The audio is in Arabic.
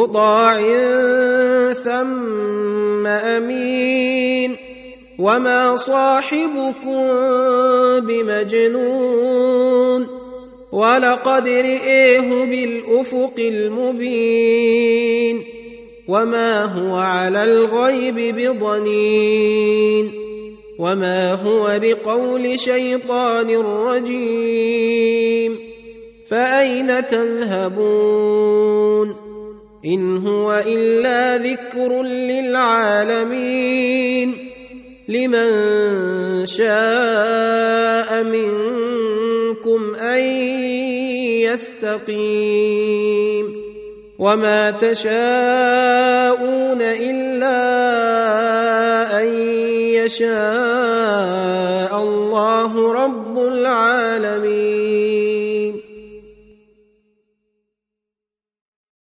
مطاع ثم امين وما صاحبكم بمجنون ولقد رئيه بالافق المبين وما هو على الغيب بضنين وما هو بقول شيطان رجيم فاين تذهبون إن هو إلا ذكر للعالمين. لمن شاء منكم أن يستقيم. وما تشاءون إلا أن يشاء الله رب العالمين.